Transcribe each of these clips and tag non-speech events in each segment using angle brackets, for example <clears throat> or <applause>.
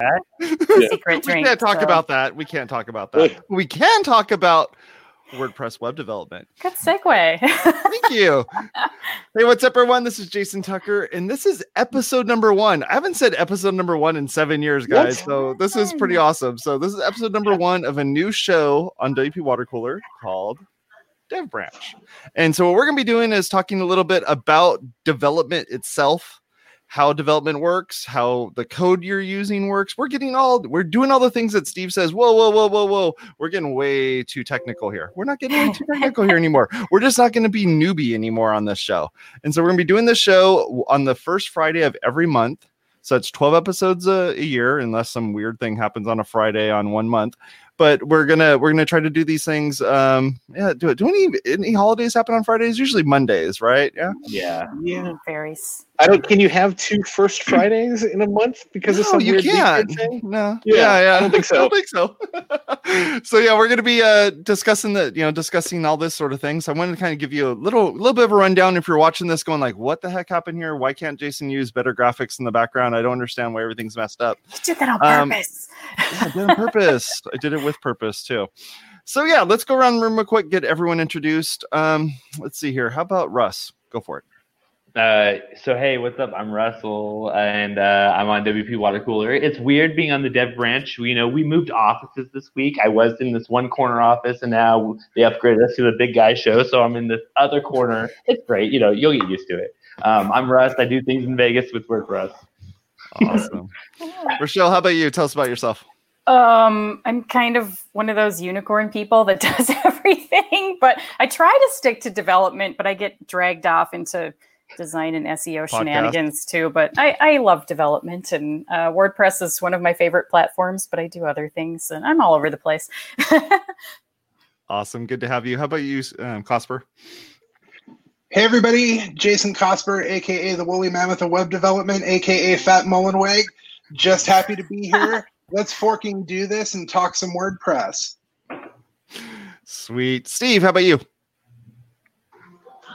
<laughs> Secret we drink. can't talk so- about that. We can't talk about that. <laughs> we can talk about WordPress web development. Good segue. Thank you. <laughs> hey, what's up, everyone? This is Jason Tucker, and this is episode number one. I haven't said episode number one in seven years, guys. What? So this is pretty awesome. So this is episode number one of a new show on WP Water Cooler called Dev Branch. And so what we're going to be doing is talking a little bit about development itself, how development works, how the code you're using works. We're getting all we're doing all the things that Steve says. Whoa, whoa, whoa, whoa, whoa. We're getting way too technical here. We're not getting <laughs> too technical here anymore. We're just not going to be newbie anymore on this show. And so we're going to be doing this show on the first Friday of every month. So it's 12 episodes a, a year, unless some weird thing happens on a Friday on one month. But we're gonna we're gonna try to do these things. Um, yeah. Do it. do any any holidays happen on Fridays? Usually Mondays, right? Yeah. Yeah. Yeah. Varies. I don't. Can you have two first Fridays in a month because of No, some you weird can't. thing? No. Yeah, Yeah, yeah. I don't think <laughs> so. I don't think so. <laughs> so yeah, we're gonna be uh discussing the you know discussing all this sort of thing. So I wanted to kind of give you a little little bit of a rundown if you're watching this, going like, what the heck happened here? Why can't Jason use better graphics in the background? I don't understand why everything's messed up. You did that on Um, purpose. Yeah, I did it on purpose. <laughs> I did it with purpose too. So yeah, let's go around the room real quick, get everyone introduced. Um, let's see here. How about Russ? Go for it. Uh, so hey, what's up? I'm Russell, and uh, I'm on WP Water Cooler. It's weird being on the dev branch. We, you know, we moved offices this week. I was in this one corner office, and now they upgraded us to the big guy show. So I'm in this other corner. <laughs> It's great. You know, you'll get used to it. Um, I'm Russ. I do things in Vegas with WordPress. Awesome. <laughs> Rachelle, how about you? Tell us about yourself. Um, I'm kind of one of those unicorn people that <laughs> does everything, but I try to stick to development, but I get dragged off into design and SEO shenanigans too. But I, I love development, and uh, WordPress is one of my favorite platforms. But I do other things, and I'm all over the place. <laughs> Awesome. Good to have you. How about you, um, Cosper? Hey everybody, Jason Cosper, aka the Woolly Mammoth of Web Development, aka Fat Mullenweg. Just happy to be here. Let's forking do this and talk some WordPress. Sweet. Steve, how about you?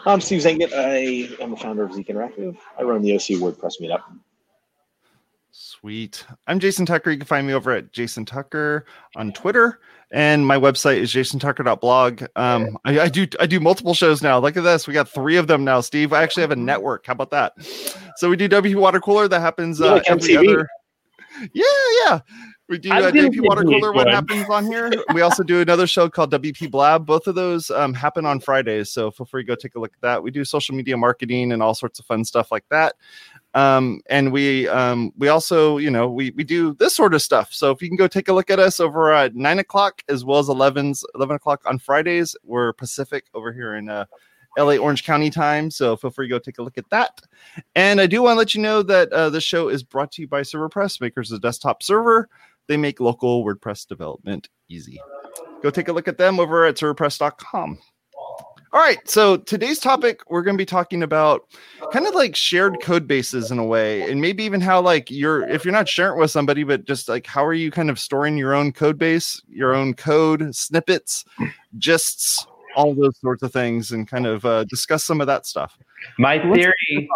I'm Steve Zehngut. I am the founder of Zeek Interactive. I run the OC WordPress meetup. Sweet. I'm Jason Tucker. You can find me over at Jason Tucker on Twitter, and my website is jasontucker.blog. Um, I, I do I do multiple shows now. Look at this. We got three of them now, Steve. I actually have a network. How about that? So we do W Water Cooler. That happens uh, like every MTV. other. Yeah, yeah. We do uh, Water Cooler. What happens on here? We also do another show called WP Blab. Both of those um, happen on Fridays, so feel free to go take a look at that. We do social media marketing and all sorts of fun stuff like that um and we um we also you know we we do this sort of stuff so if you can go take a look at us over at nine o'clock as well as 11's 11 o'clock on fridays we're pacific over here in uh LA Orange County time, so feel free to go take a look at that. And I do want to let you know that uh, the show is brought to you by ServerPress, makers of the DesktopServer. They make local WordPress development easy. Go take a look at them over at serverpress.com. All right, so today's topic we're going to be talking about kind of like shared code bases in a way, and maybe even how like you're if you're not sharing it with somebody, but just like how are you kind of storing your own code base, your own code snippets, gists, all those sorts of things, and kind of uh, discuss some of that stuff. My Let's theory,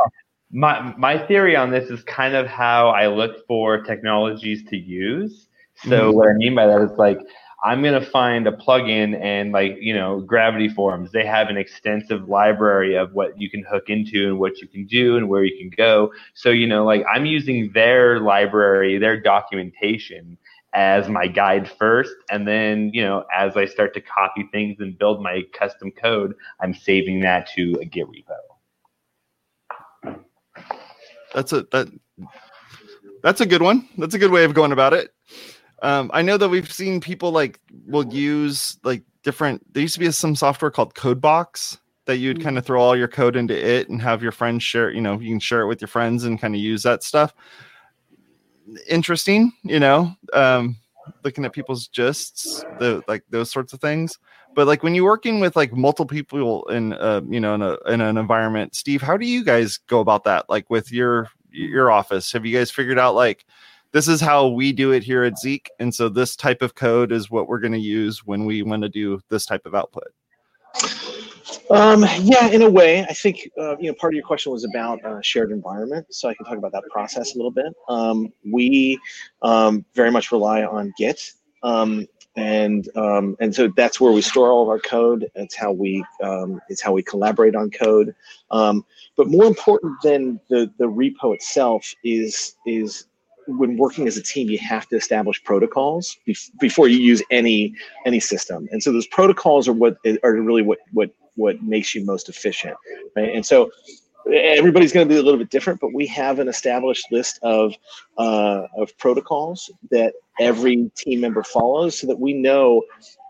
my my theory on this is kind of how I look for technologies to use. So Mhm. what I mean by that is like I'm gonna find a plugin and like you know Gravity Forms. They have an extensive library of what you can hook into and what you can do and where you can go. So you know like I'm using their library, their documentation as my guide first, and then you know as I start to copy things and build my custom code, I'm saving that to a Git repo. That's a that that's a good one. That's a good way of going about it. Um, I know that we've seen people like will use like different. There used to be some software called CodeBox that you'd kind of throw all your code into it and have your friends share. You know, you can share it with your friends and kind of use that stuff. Interesting, you know, um, looking at people's gists, the like those sorts of things. But like when you're working with like multiple people in, uh, you know, in a in an environment, Steve, how do you guys go about that? Like with your your office, have you guys figured out like this is how we do it here at Zeek, and so this type of code is what we're going to use when we want to do this type of output. Um, yeah, in a way, I think uh, you know part of your question was about uh, shared environment, so I can talk about that process a little bit. Um, we um, very much rely on Git, um, and um, and so that's where we store all of our code. It's how we um, it's how we collaborate on code. but more important than the the repo itself is is when working as a team, you have to establish protocols bef- before you use any any system. And so those protocols are what are really what what what makes you most efficient, right? And so everybody's going to be a little bit different, but we have an established list of uh, of protocols that every team member follows, so that we know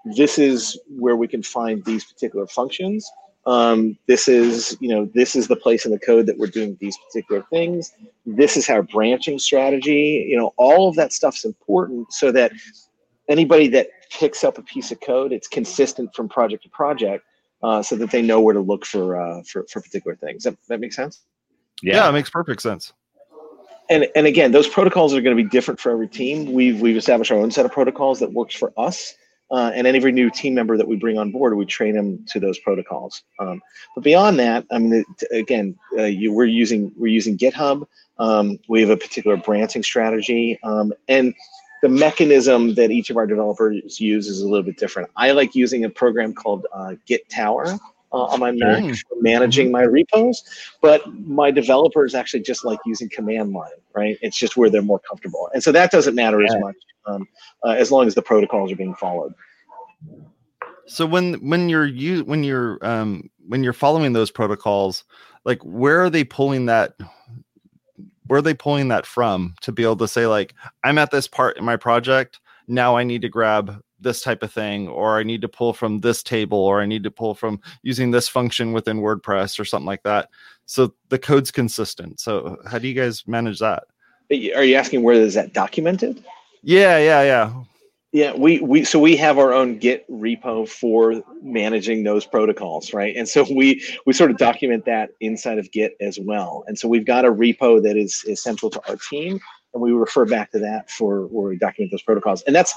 this is where we can find these particular functions. Um, this is you know this is the place in the code that we're doing these particular things. This is our branching strategy. You know all of that stuff's important so that anybody that picks up a piece of code, it's consistent from project to project uh, so that they know where to look for uh, for, for particular things. That that makes sense. Yeah. yeah, it makes perfect sense. And and again, those protocols are going to be different for every team. We've we've established our own set of protocols that works for us. Uh, and every new team member that we bring on board, we train them to those protocols. Um, but beyond that, I mean, again, uh, you, we're using we're using GitHub. Um, we have a particular branching strategy, um, and the mechanism that each of our developers use is a little bit different. I like using a program called uh, Git Tower uh, on my Mac mm. for managing my repos, but my developers actually just like using command line, right? It's just where they're more comfortable. And so that doesn't matter yeah. as much um, uh, as long as the protocols are being followed. So when when you're you when you're um, when you're following those protocols, like where are they pulling that where are they pulling that from to be able to say like i'm at this part in my project now i need to grab this type of thing or i need to pull from this table or i need to pull from using this function within wordpress or something like that. So the code's consistent. So how do you guys manage that? Are you asking where is that documented? Yeah yeah yeah. Yeah, we we so we have our own Git repo for managing those protocols, right? And so we we sort of document that inside of Git as well. And so we've got a repo that is is central to our team, and we refer back to that for where we document those protocols. And that's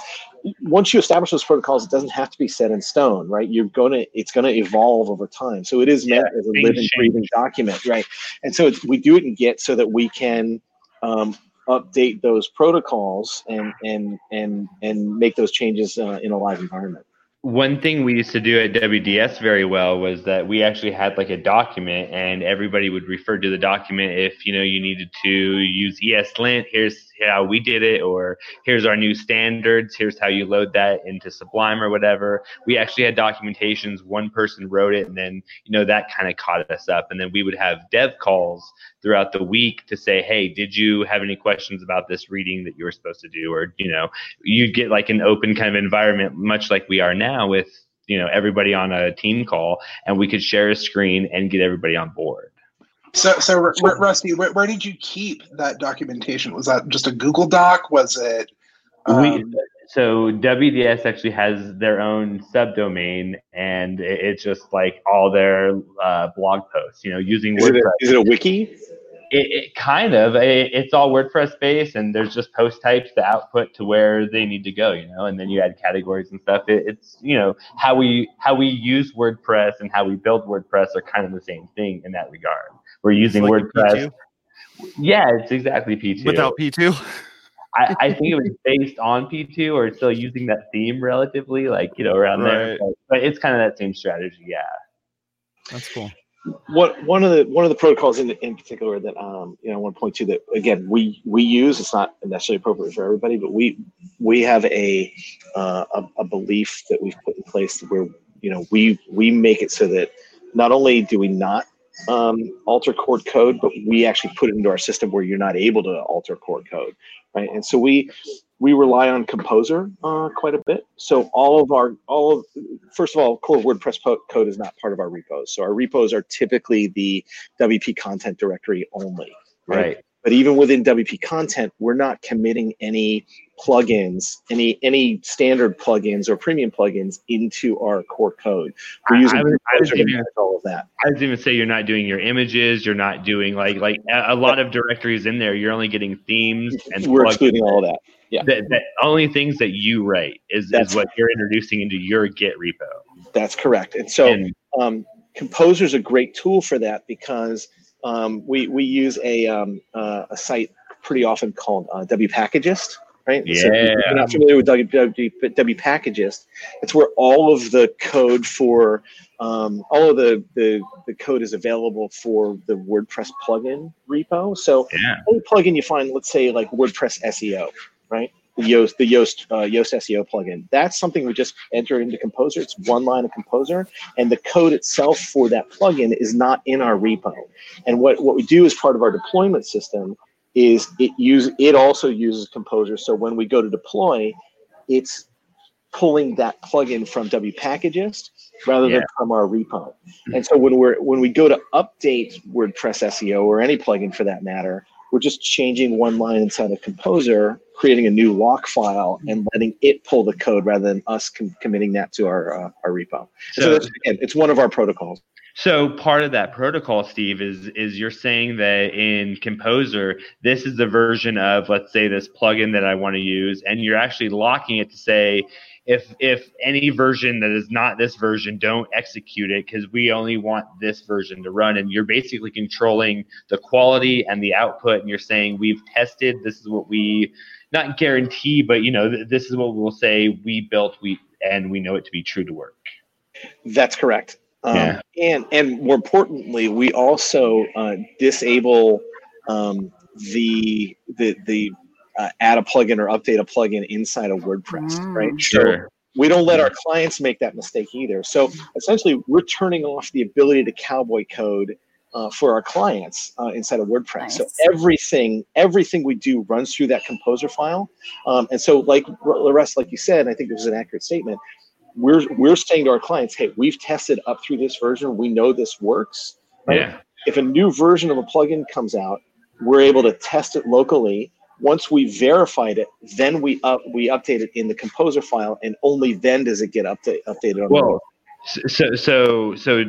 once you establish those protocols, it doesn't have to be set in stone, right? You're gonna it's gonna evolve over time. So it is meant yeah, as a living, breathing document, right? And so we do it in Git so that we can um, update those protocols and and and and make those changes uh, in a live environment one thing we used to do at WDS very well was that we actually had like a document and everybody would refer to the document if you know you needed to use ESLint, here's how we did it, or here's our new standards, here's how you load that into Sublime or whatever. We actually had documentations, one person wrote it, and then you know that kind of caught us up. And then we would have dev calls throughout the week to say, hey, did you have any questions about this reading that you were supposed to do? Or, you know, you'd get like an open kind of environment, much like we are now with, you know, everybody on a team call, and we could share a screen and get everybody on board. So, so R- R- Rusty, where, where, did you keep that documentation? Was that just a Google Doc? Was it? Um... We, so WDS actually has their own subdomain, and it's just like all their uh, blog posts. You know, using is WordPress. It a, is it a wiki? It, it, kind of it, it's all WordPress based, and there's just post types to output to where they need to go, you know, and then you add categories and stuff. It, it's you know how we how we use WordPress and how we build WordPress are kind of the same thing in that regard. We're using like WordPress. Yeah, it's exactly P2 without P2. <laughs> <laughs> I, I, think it was based on P2 or still using that theme relatively, like you know around right. there. But, but it's kind of that same strategy. Yeah, that's cool what one of the one of the protocols in in particular that um you know I want to point to that again we we use it's not necessarily appropriate for everybody but we we have a uh, a, a belief that we've put in place where you know we we make it so that not only do we not um, alter core code, but we actually put it into our system where you're not able to alter core code, right? And so we we rely on Composer uh, quite a bit. So all of our all of first of all, core WordPress po- code is not part of our repos. So our repos are typically the WP content directory only, right? right. But even within WP content, we're not committing any plugins, any any standard plugins or premium plugins into our core code. We're using I, was, I was even, all of that. I was even say you're not doing your images, you're not doing like like a, a lot of directories in there. You're only getting themes and we're excluding all of that. Yeah, the, the only things that you write is, is what you're introducing into your Git repo. That's correct. And so and, um, Composer is a great tool for that because um, we we use a um, uh, a site pretty often called uh, WPackagist right? Yeah. So if you're not familiar with WPackagist, it's where all of the code for um, all of the, the the code is available for the WordPress plugin repo. So yeah. any plugin you find, let's say like WordPress SEO, right? The Yoast, the Yoast, uh, Yoast SEO plugin. That's something we just enter into Composer. It's one line of Composer, and the code itself for that plugin is not in our repo. And what, what we do as part of our deployment system is it use it also uses Composer. So when we go to deploy, it's pulling that plugin from WPackagist rather yeah. than from our repo. And so when we're when we go to update WordPress SEO or any plugin for that matter, we're just changing one line inside of Composer, creating a new lock file, and letting it pull the code rather than us com- committing that to our uh, our repo. So, so that's, again, it's one of our protocols. So part of that protocol, Steve, is is you're saying that in Composer, this is the version of let's say this plugin that I want to use, and you're actually locking it to say if if any version that is not this version, don't execute it because we only want this version to run. And you're basically controlling the quality and the output, and you're saying we've tested. This is what we not guarantee, but you know th- this is what we'll say we built we and we know it to be true to work. That's correct. Um, yeah. And and more importantly, we also uh, disable um, the the the uh, add a plugin or update a plugin inside of WordPress, mm, right? Sure. So we don't let our clients make that mistake either. So essentially, we're turning off the ability to cowboy code uh, for our clients uh, inside of WordPress. Nice. So everything, everything we do runs through that composer file. Um, and so, like the rest, like you said, I think this is an accurate statement we're we're saying to our clients, hey, we've tested up through this version. We know this works. Right? Yeah. If a new version of a plugin comes out, we're able to test it locally. Once we verified it, then we up we update it in the composer file, and only then does it get update, updated on well, so so so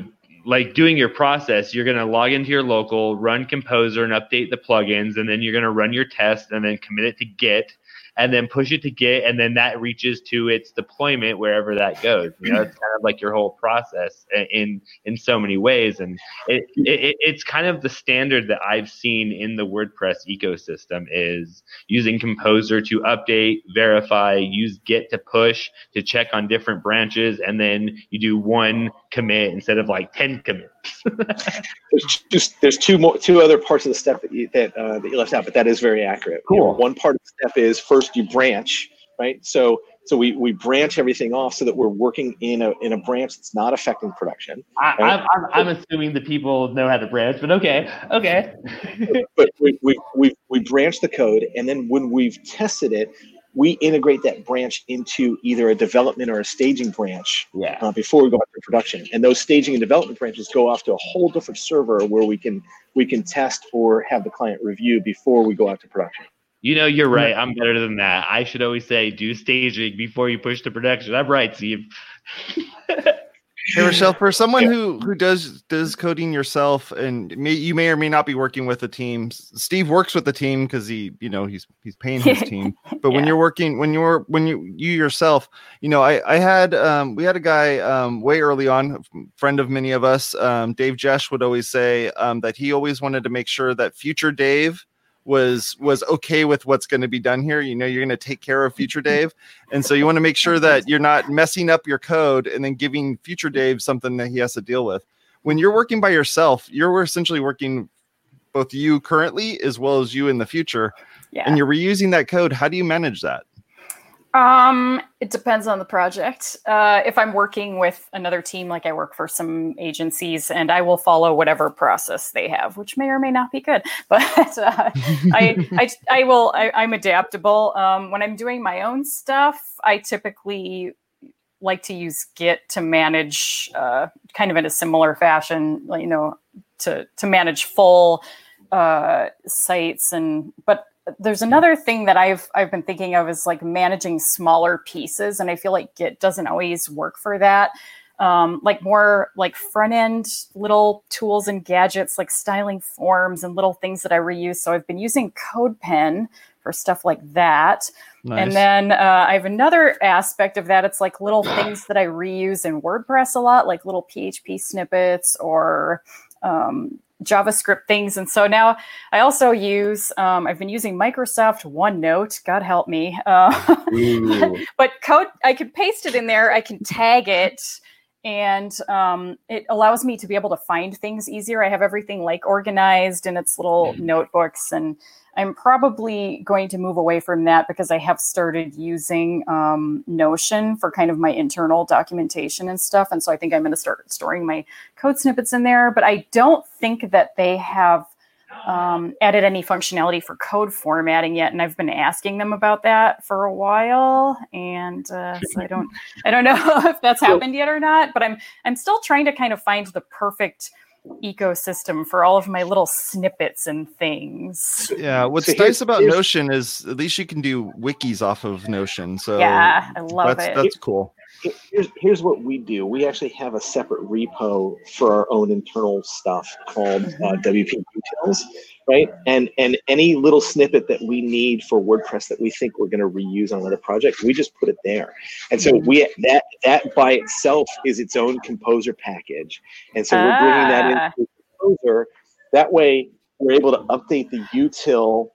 like doing your process, you're going to log into your local, run Composer, and update the plugins, and then you're going to run your test, and then commit it to Git, and then push it to Git, and then that reaches to its deployment wherever that goes. You know, it's kind of like your whole process in in so many ways, and it, it it's kind of the standard that I've seen in the WordPress ecosystem is using Composer to update, verify, use Git to push to check on different branches, and then you do one commit instead of like ten commits. <laughs> there's just there's two more two other parts of the step that you, that, uh, that you left out, but that is very accurate. Cool. You know, one part of the step is first you branch, right? So so we, we branch everything off so that we're working in a in a branch that's not affecting production. I, right? I'm, I'm, I'm assuming the people know how to branch, but okay, okay. but we, we, we, we branch the code, and then when we've tested it, we integrate that branch into either a development or a staging branch yeah. uh, before we go out to production. And those staging and development branches go off to a whole different server where we can we can test or have the client review before we go out to production. You know, you're right. I'm better than that. I should always say do staging before you push to production. I'm right, Steve. <laughs> Hey Rachelle, for someone who who does does coding yourself, and may, you may or may not be working with a team. Steve works with the team because he, you know, he's he's paying his <laughs> team. But yeah. when you're working, when you're when you you yourself, you know, I I had um we had a guy um way early on, friend of many of us, um Dave Jesch would always say um that he always wanted to make sure that future Dave was was okay with what's going to be done here. You know, you're going to take care of future Dave, and so you want to make sure that you're not messing up your code and then giving future Dave something that he has to deal with. When you're working by yourself, you're essentially working both you currently as well as you in the future, yeah. and you're reusing that code. How do you manage that? Um, it depends on the project. Uh, if I'm working with another team, like I work for some agencies, and I will follow whatever process they have, which may or may not be good. <laughs> But uh, I, I, I will. I, am adaptable. Um, when I'm doing my own stuff, I typically like to use Git to manage, uh, kind of in a similar fashion. You know, to to manage full uh, sites and but there's another thing that I've I've been thinking of is like managing smaller pieces, and I feel like Git doesn't always work for that. Um, like more like front end little tools and gadgets, like styling forms and little things that I reuse. So I've been using CodePen for stuff like that. Nice. And then uh, I have another aspect of that. It's like little <clears throat> things that I reuse in WordPress a lot, like little PHP snippets or um, JavaScript things. And so now I also use, um, I've been using Microsoft OneNote, God help me. Uh, <laughs> but code, I can paste it in there, I can tag it, and um, it allows me to be able to find things easier. I have everything like organized in its little mm. notebooks and I'm probably going to move away from that because I have started using um, Notion for kind of my internal documentation and stuff. And so I think I'm going to start storing my code snippets in there. But I don't think that they have um, added any functionality for code formatting yet, and I've been asking them about that for a while, and uh, so I don't, <laughs> I don't know <laughs> if that's happened yet or not. But I'm, I'm still trying to kind of find the perfect ecosystem for all of my little snippets and things. Yeah, what's so nice about Notion is at least you can do wikis off of Notion. So yeah, I love that's, it. That's cool. Here's here's what we do. We actually have a separate repo for our own internal stuff called uh, mm-hmm. WP details right? And and any little snippet that we need for WordPress that we think we're going to reuse on another project, we just put it there. And so we that that by itself is its own composer package. And so we're bringing that into ah. composer. That way, we're able to update the util,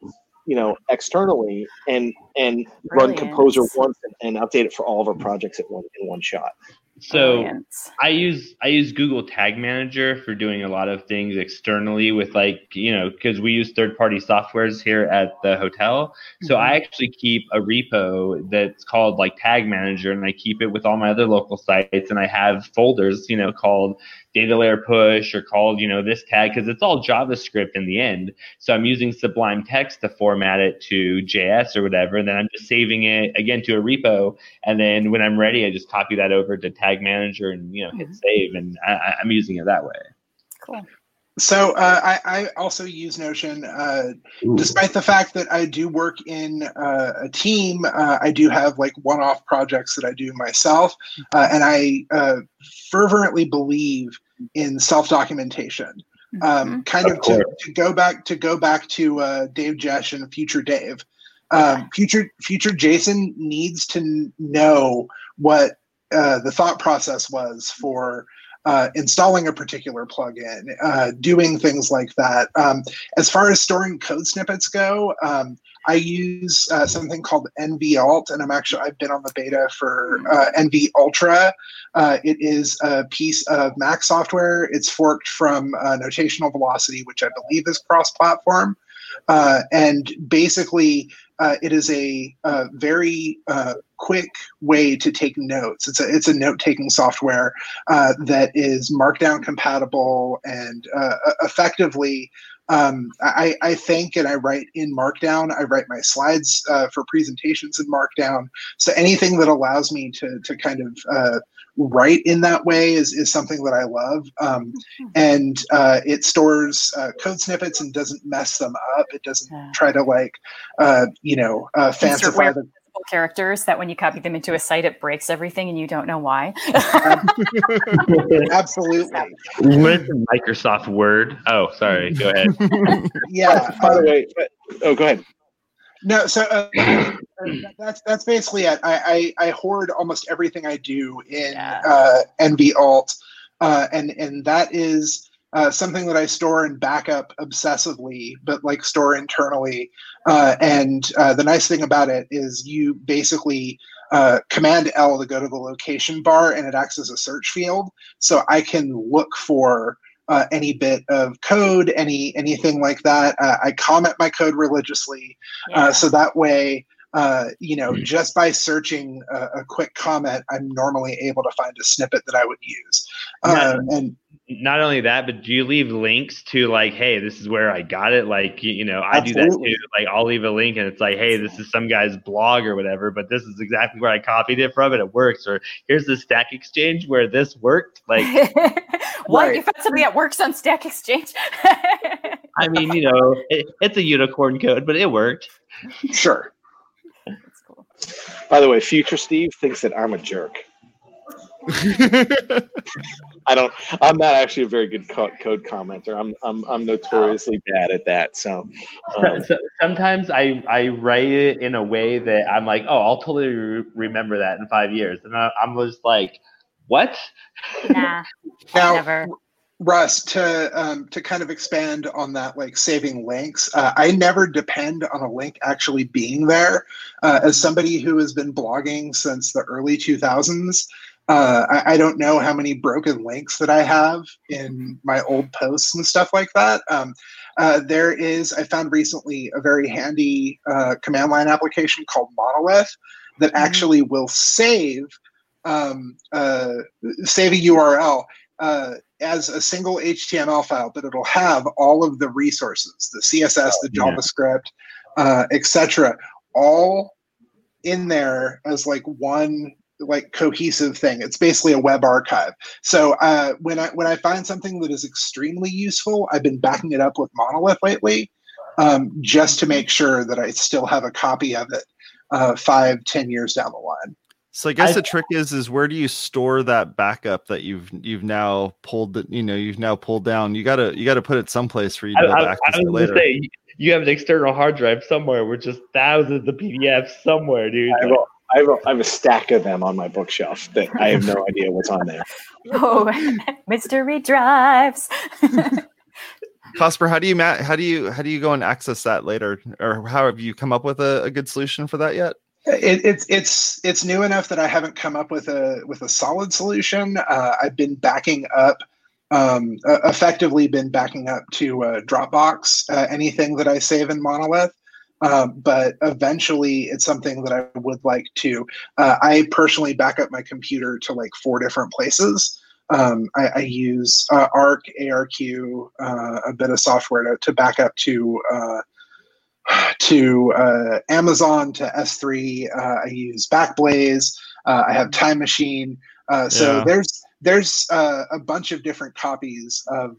you know, externally and and Brilliant. run composer once and, and update it for all of our projects at one in one shot. So Brilliant. I use I use Google Tag Manager for doing a lot of things externally with like you know because we use third party softwares here at the hotel. So mm-hmm. I actually keep a repo that's called like Tag Manager, and I keep it with all my other local sites, and I have folders you know called data layer push or called, you know, this tag because it's all JavaScript in the end. So I'm using Sublime Text to format it to JS or whatever. And then I'm just saving it again to a repo. And then when I'm ready, I just copy that over to Tag Manager and, you know, hit mm-hmm. save. And I, I'm using it that way. Cool. So uh, I, I, also use Notion, uh, despite the fact that I do work in uh, a team. Uh, I do have like one-off projects that I do myself, uh, and I uh, fervently believe in self-documentation. Um, mm-hmm. kind of, of to, to, go back to go back to Dave Jesch and Future Dave. Um, future Future Jason needs to know what the thought process was for uh, installing a particular plugin, uh, doing things like that. Um, as far as storing code snippets go, um, I use uh, something called nvAlt, and I'm actually I've been on the beta for uh, nvUltra. Uh, it is a piece of Mac software. It's forked from uh, Notational Velocity, which I believe is cross-platform. Uh, and basically, uh, it is a, a very quick way to take notes. It's a it's a note taking software uh, that is Markdown compatible and uh, effectively. Um, I, I, think and I write in Markdown. I write my slides uh, for presentations in Markdown. So anything that allows me to to kind of write in that way is, is something that I love. Um, mm-hmm. and uh, it stores uh, code snippets and doesn't mess them up. It doesn't try to like, uh, you know, uh, fancify the characters that when you copy them into a site, it breaks everything and you don't know why. <laughs> Absolutely. <laughs> With Microsoft Word. Oh, sorry. Go ahead. <laughs> yeah. By the way, oh, go ahead. No, so <clears throat> uh, that's that's basically it. I, I, I hoard almost everything I do in yeah. uh, nvAlt, uh, and and that is uh, something that I store and backup obsessively, but like store internally. Uh, and uh, the nice thing about it is you basically command L to go to the location bar, and it acts as a search field, so I can look for uh, any bit of code, any anything like that. Uh, I comment my code religiously, uh, yeah. uh, so that way, uh, you know, mm-hmm. just by searching a, a, quick comment, I'm normally able to find a snippet that I would use. Yeah. Um, and not only that, but do you leave links to like, hey, this is where I got it? Like, you, you know, I Absolutely. do that too. Like, I'll leave a link and it's like, hey, this is some guy's blog or whatever, but this is exactly where I copied it from and it works. Or here's the Stack Exchange where this worked. Like, <laughs> what? Right. You found something that works on Stack Exchange? I mean, you know, it, it's a unicorn code, but it worked. Sure. That's cool. By the way, future Steve thinks that I'm a jerk. <laughs> I don't. I'm not actually a very good co- code commenter. I'm I'm I'm notoriously bad at that. So, um, So- sometimes I, I write it in a way that I'm like, oh, I'll totally re- remember that in five years. And I, I'm just like, what? Nah, <laughs> Now, never. Russ, to um, to kind of expand on that, like saving links, uh, I never depend on a link actually being there. Uh, as somebody who has been blogging since the early 2000s, uh, I, I don't know how many broken links that I have in my old posts and stuff like that. Um, uh, there is, I found recently a very handy uh, command line application called Monolith that Mhm. actually will save um, uh, save a URL uh, as a single HTML file, but it'll have all of the resources, the CSS, the yeah. JavaScript, uh, etc., all in there as like one like cohesive thing. It's basically a web archive. So uh, when I when I find something that is extremely useful, I've been backing it up with Monolith lately, um, just to make sure that I still have a copy of it uh, five, ten years down the line. So I guess I- the trick is is where do you store that backup that you've you've now pulled it, you know, you've now pulled down. You gotta you gotta put it someplace for you I, to be able I- to I access it was later. say, you have an external hard drive somewhere with just thousands of PDFs somewhere, dude. I have, a, I, have a, I have a stack of them on my bookshelf that I have no idea what's on there. <laughs> Oh, <laughs> mystery drives. <laughs> Cosper, how do you ma- how do you how do you go and access that later? Or how have you come up with a, a good solution for that yet? It, it's it's it's new enough that I haven't come up with a with a solid solution. Uh, I've been backing up, um, uh, effectively been backing up to uh, Dropbox uh, anything that I save in Monolith. Um, but eventually, it's something that I would like to. Uh, I personally back up my computer to like four different places. Um, I, I use uh, Arc, ARQ, a bit of software to, to back up to. Uh, to uh, Amazon to S3. Uh, I use Backblaze. Uh, I have Time Machine. Uh, so Yeah. there's there's uh, a bunch of different copies of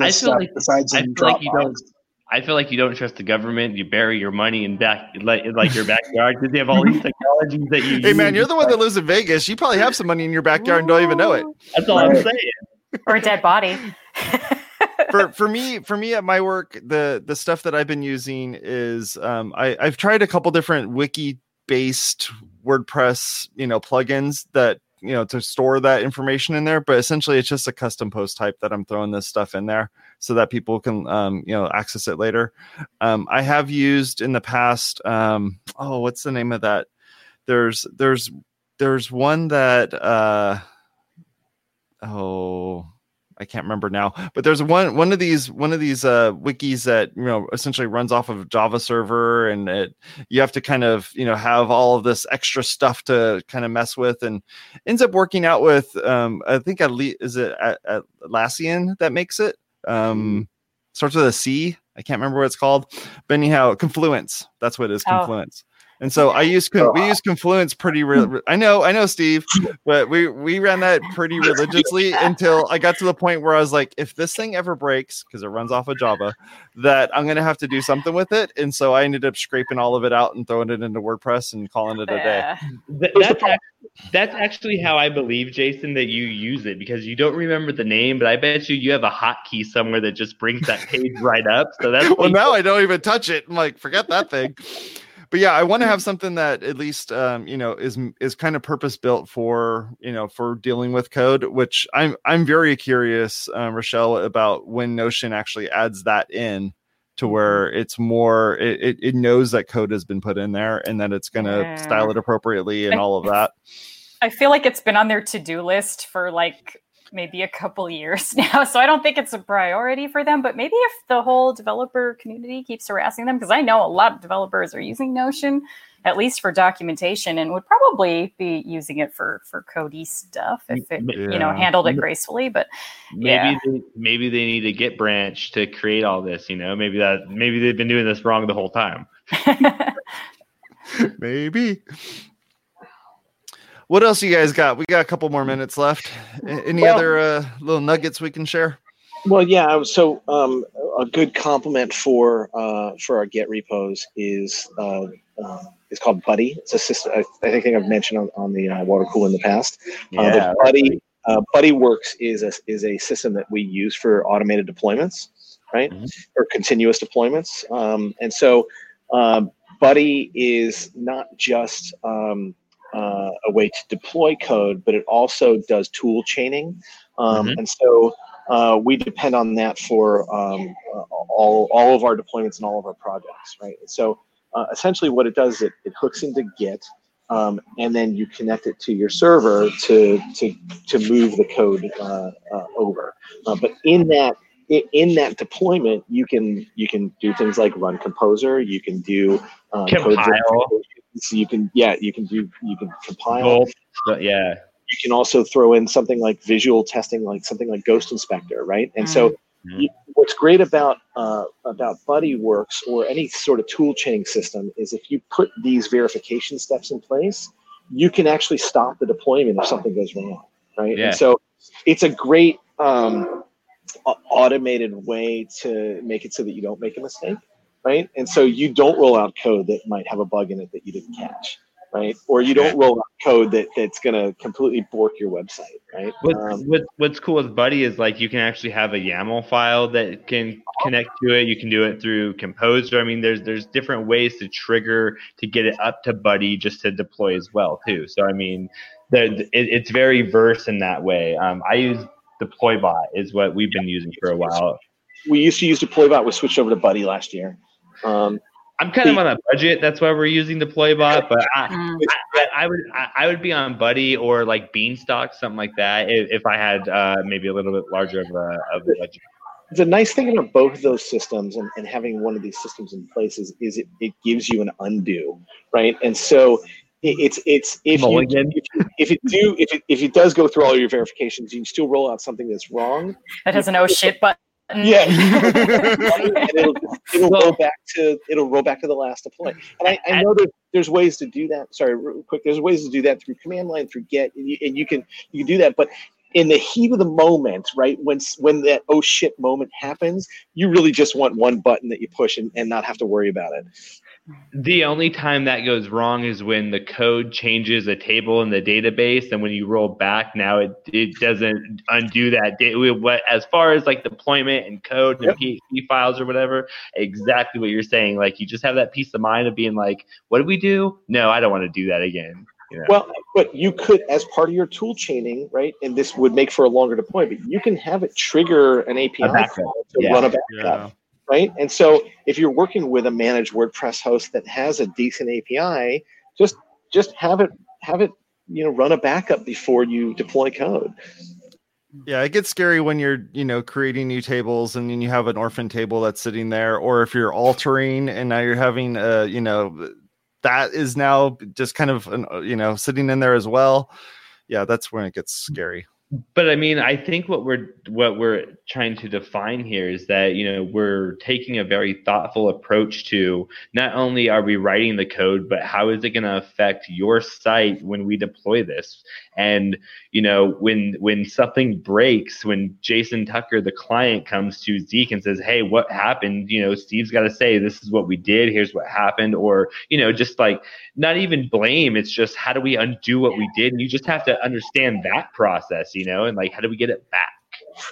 I this feel stuff like- besides I in feel like you Dropbox. don't- I feel like you don't trust the government. You bury your money in back, like, in like your backyard, because they have all these <laughs> technologies that you. Hey man, you're the one that lives in Vegas. You probably have some money in your backyard and don't even know it. That's all I'm saying. or a dead body. <laughs> for for me for me at my work the the stuff that i've been using is um i i've tried a couple different wiki based wordpress you know plugins that you know to store that information in there but essentially it's just a custom post type that i'm throwing this stuff in there so that people can um you know access it later. Um i have used in the past um oh what's the name of that? There's there's there's one that uh oh I can't remember now, but there's one one of these one of these uh, wikis that you know essentially runs off of Java server, and it you have to kind of you know have all of this extra stuff to kind of mess with, and ends up working out with um, I think at least is it at, Atlassian that makes it um, starts with a C. I can't remember what it's called, but anyhow, Confluence. That's what it is. Oh. Confluence. And so I use con- we use Confluence pretty. Re- re- I know, I know, Steve, but we we ran that pretty religiously until I got to the point where I was like, if this thing ever breaks because it runs off of Java, that I'm gonna have to do something with it. And so I ended up scraping all of it out and throwing it into WordPress and calling it a day. Th- that's that's actually how I believe, Jason, that you use it because you don't remember the name, but I bet you you have a hotkey somewhere that just brings that page right up. So that's well, now I don't even touch it. I'm like, forget that thing. But yeah, I want to have something that at least um, you know is is kind of purpose built for you know for dealing with code. Which I'm I'm very curious, uh, Rachelle, about when Notion actually adds that in to where it's more it, it, it knows that code has been put in there and that it's going to Yeah. style it appropriately and all of that. I feel like it's been on their to-do list for like maybe a couple years <laughs> now. So I don't think it's a priority for them, but maybe if the whole developer community keeps harassing them because I know a lot of developers are using Notion at least for documentation and would probably be using it for for Cody stuff if it you know handled it gracefully, but maybe Yeah. they, maybe they need a Git branch to create all this. You know, maybe that maybe they've been doing this wrong the whole time. <laughs> Maybe. What else you guys got? We got a couple more minutes left. Any Well- other uh, little nuggets we can share? Well, yeah. So um, a good compliment for uh, for our Git repos is uh, uh, is called Buddy. It's a system. I, I think I've mentioned on, on the uh, water cool in the past. Uh, Yeah, Buddy uh, Buddy Works is a is a system that we use for automated deployments, right, Mhm. or continuous deployments. Um, and so, um, Buddy is not just um, uh, a way to deploy code, but it also does tool chaining. Um, Mhm. And so uh, we depend on that for um, uh, all, all of our deployments and all of our projects, right? So uh, essentially what it does, it, it hooks into Git, um, and then you connect it to your server to to to move the code uh, uh, over. Uh, but in that in that deployment, you can you can do things like run Composer. You can do uh, code Compile. Verifications, You can yeah you can do you can compile. Gulp, but yeah. You can also throw in something like visual testing, like something like Ghost Inspector, right? And so Mhm. you, what's great about uh, about BuddyWorks or any sort of tool chaining system is if you put these verification steps in place, you can actually stop the deployment if something goes wrong, right? Yeah. And so it's a great um, automated way to make it so that you don't make a mistake, right? And so you don't roll out code that might have a bug in it that you didn't catch, right? Or you don't roll out code that that's going to completely bork your website, right? What, Um, what what's cool with Buddy is like you can actually have a YAML file that can connect to it. You can do it through Composer. I mean, there's there's different ways to trigger to get it up to Buddy just to deploy as well too. So I mean, the, it, it's very verse in that way. Um, I use Deploybot is what we've been using for a while. we used to use Deploybot. We switched over to Buddy last year. Um, I'm kind of on a budget. That's why we're using Deploybot. But I, Mm. I, I would I, I would be on Buddy or like Beanstalk, something like that, if, if I had uh, maybe a little bit larger of a, of a budget. the nice thing about both of those systems and, and having one of these systems in place is, is it, it gives you an undo, right? And so it, it's it's if you, if you if it do if it if it does go through all your verifications, you can still roll out something that's wrong. That has an oh shit button. Yeah. <laughs> and it'll it'll Well- roll back to it'll roll back to the last deploy. And I, I know that there's ways to do that. Sorry, real quick. There's ways to do that through command line, through Git, and you, and you can you can do that. But in the heat of the moment, right when when that oh shit moment happens, you really just want one button that you push and, and not have to worry about it. The only time that goes wrong is when the code changes a table in the database, and when you roll back, now it, it doesn't undo that. Da- what as far as like deployment and code and Yep. PHP files or whatever, exactly what you're saying. Like you just have that peace of mind of being like, "What did we do? No, I don't want to do that again." You know? Well, but you could, as part of your tool chaining, right? And this would make for a longer deployment. You can have it trigger an API backup, to yeah. run a backup. Yeah. Right? And so if you're working with a managed WordPress host that has a decent API, just just have it have it you know run a backup before you deploy code. Yeah, it gets scary when you're, you know, creating new tables and then you have an orphan table that's sitting there, or if you're altering and now you're having, a, you know, that is now just kind of, an, you know, sitting in there as well. Yeah, that's when it gets scary. But I mean, I think what we're what we're trying to define here is that you know we're taking a very thoughtful approach to not only are we writing the code, but how is it going to affect your site when we deploy this? And you know, when when something breaks, when Jason Tucker, the client, comes to Zeek and says, "Hey, what happened?" You know, Steve's got to say, "This is what we did. Here's what happened," or you know, just like not even blame. It's just how do we undo what we did? And you just have to understand that process, you know, and like how do we get it back?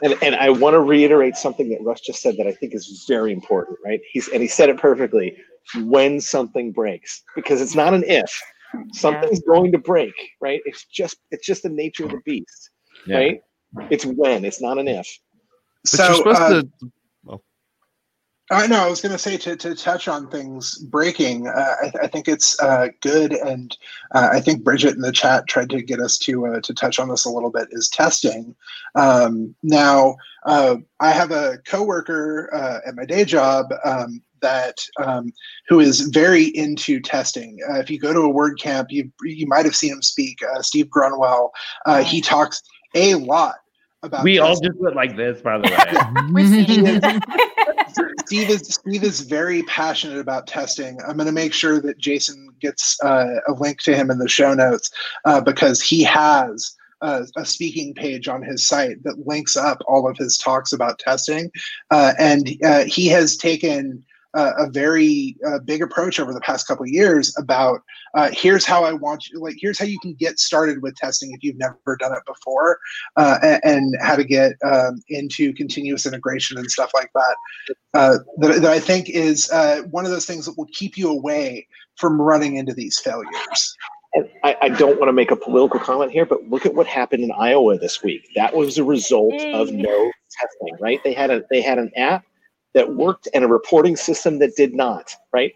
And and I want to reiterate something that Russ just said that I think is very important, right? He's and he said it perfectly. When something breaks, because it's not an if. Something's going to break, right? It's just it's just the nature of the beast, right? It's when, it's not an if. But so you're supposed uh, to. I know. I was going to say to, to touch on things breaking. Uh, I, I think it's uh, good, and uh, I think Bridget in the chat tried to get us to uh, to touch on this a little bit. Is testing. Um, now, uh, I have a coworker uh, at my day job um, that um, who is very into testing. Uh, if you go to a WordCamp, you you might have seen him speak. Uh, Steve Grunwell. Uh, he talks a lot about. We all testing. just went like this, by the way. <laughs> <laughs> Steve is Steve is very passionate about testing. I'm going to make sure that Jason gets uh, a link to him in the show notes uh, because he has a, a, speaking page on his site that links up all of his talks about testing. Uh, and uh, he has taken uh, a very uh, big approach over the past couple years about uh, here's how I want you, like, here's how you can get started with testing if you've never done it before, uh, and, and, how to get um, into continuous integration and stuff like that. Uh, that, that, I think is uh, one of those things that will keep you away from running into these failures. And I, I, don't want to make a political comment here, but look at what happened in Iowa this week. That was a result of no testing, right? They had a they had an app that worked and a reporting system that did not, right?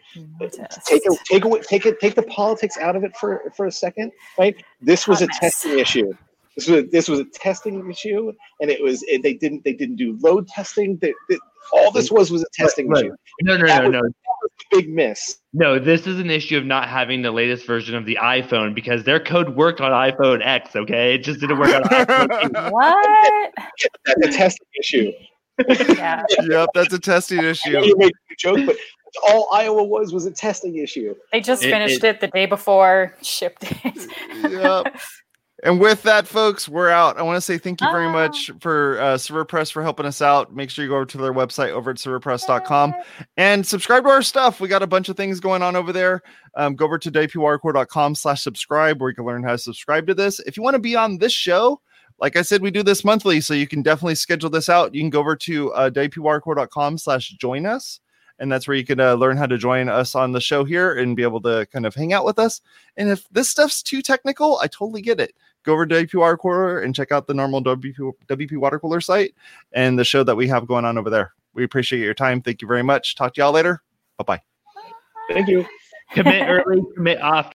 Take it, take away, take it, take the politics out of it for for a second, right? This was a testing issue. This was a, this was a testing issue, and it was it, they didn't they didn't do load testing. They, they, all this was was a testing right, issue. No, no, no, was, no. big miss. No, this is an issue of not having the latest version of the iPhone because their code worked on iPhone X. Okay, it just didn't work on <laughs> iPhone. what? That's a testing issue. Yeah. <laughs> yep, that's a testing issue. You make a joke, but all Iowa was was a testing issue. They just finished it, it, it the day before, shipped it. yep. And with that, folks, we're out. I want to say thank you very much for uh, ServerPress for helping us out. Make sure you go over to their website over at serverpress.com and subscribe to our stuff. We got a bunch of things going on over there. Um, go over to wpwatercooler.com slash subscribe where you can learn how to subscribe to this. If you want to be on this show, like I said, we do this monthly, so you can definitely schedule this out. You can go over to uh, wpwatercooler.com slash join us and that's where you can uh, learn how to join us on the show here and be able to kind of hang out with us. And if this stuff's too technical, I totally get it go over to WP Water Cooler and check out the normal WP, WP Water Cooler site and the show that we have going on over there. We appreciate your time. Thank you very much. Talk to y'all later. Bye bye. Thank you. <laughs> Commit early, commit often.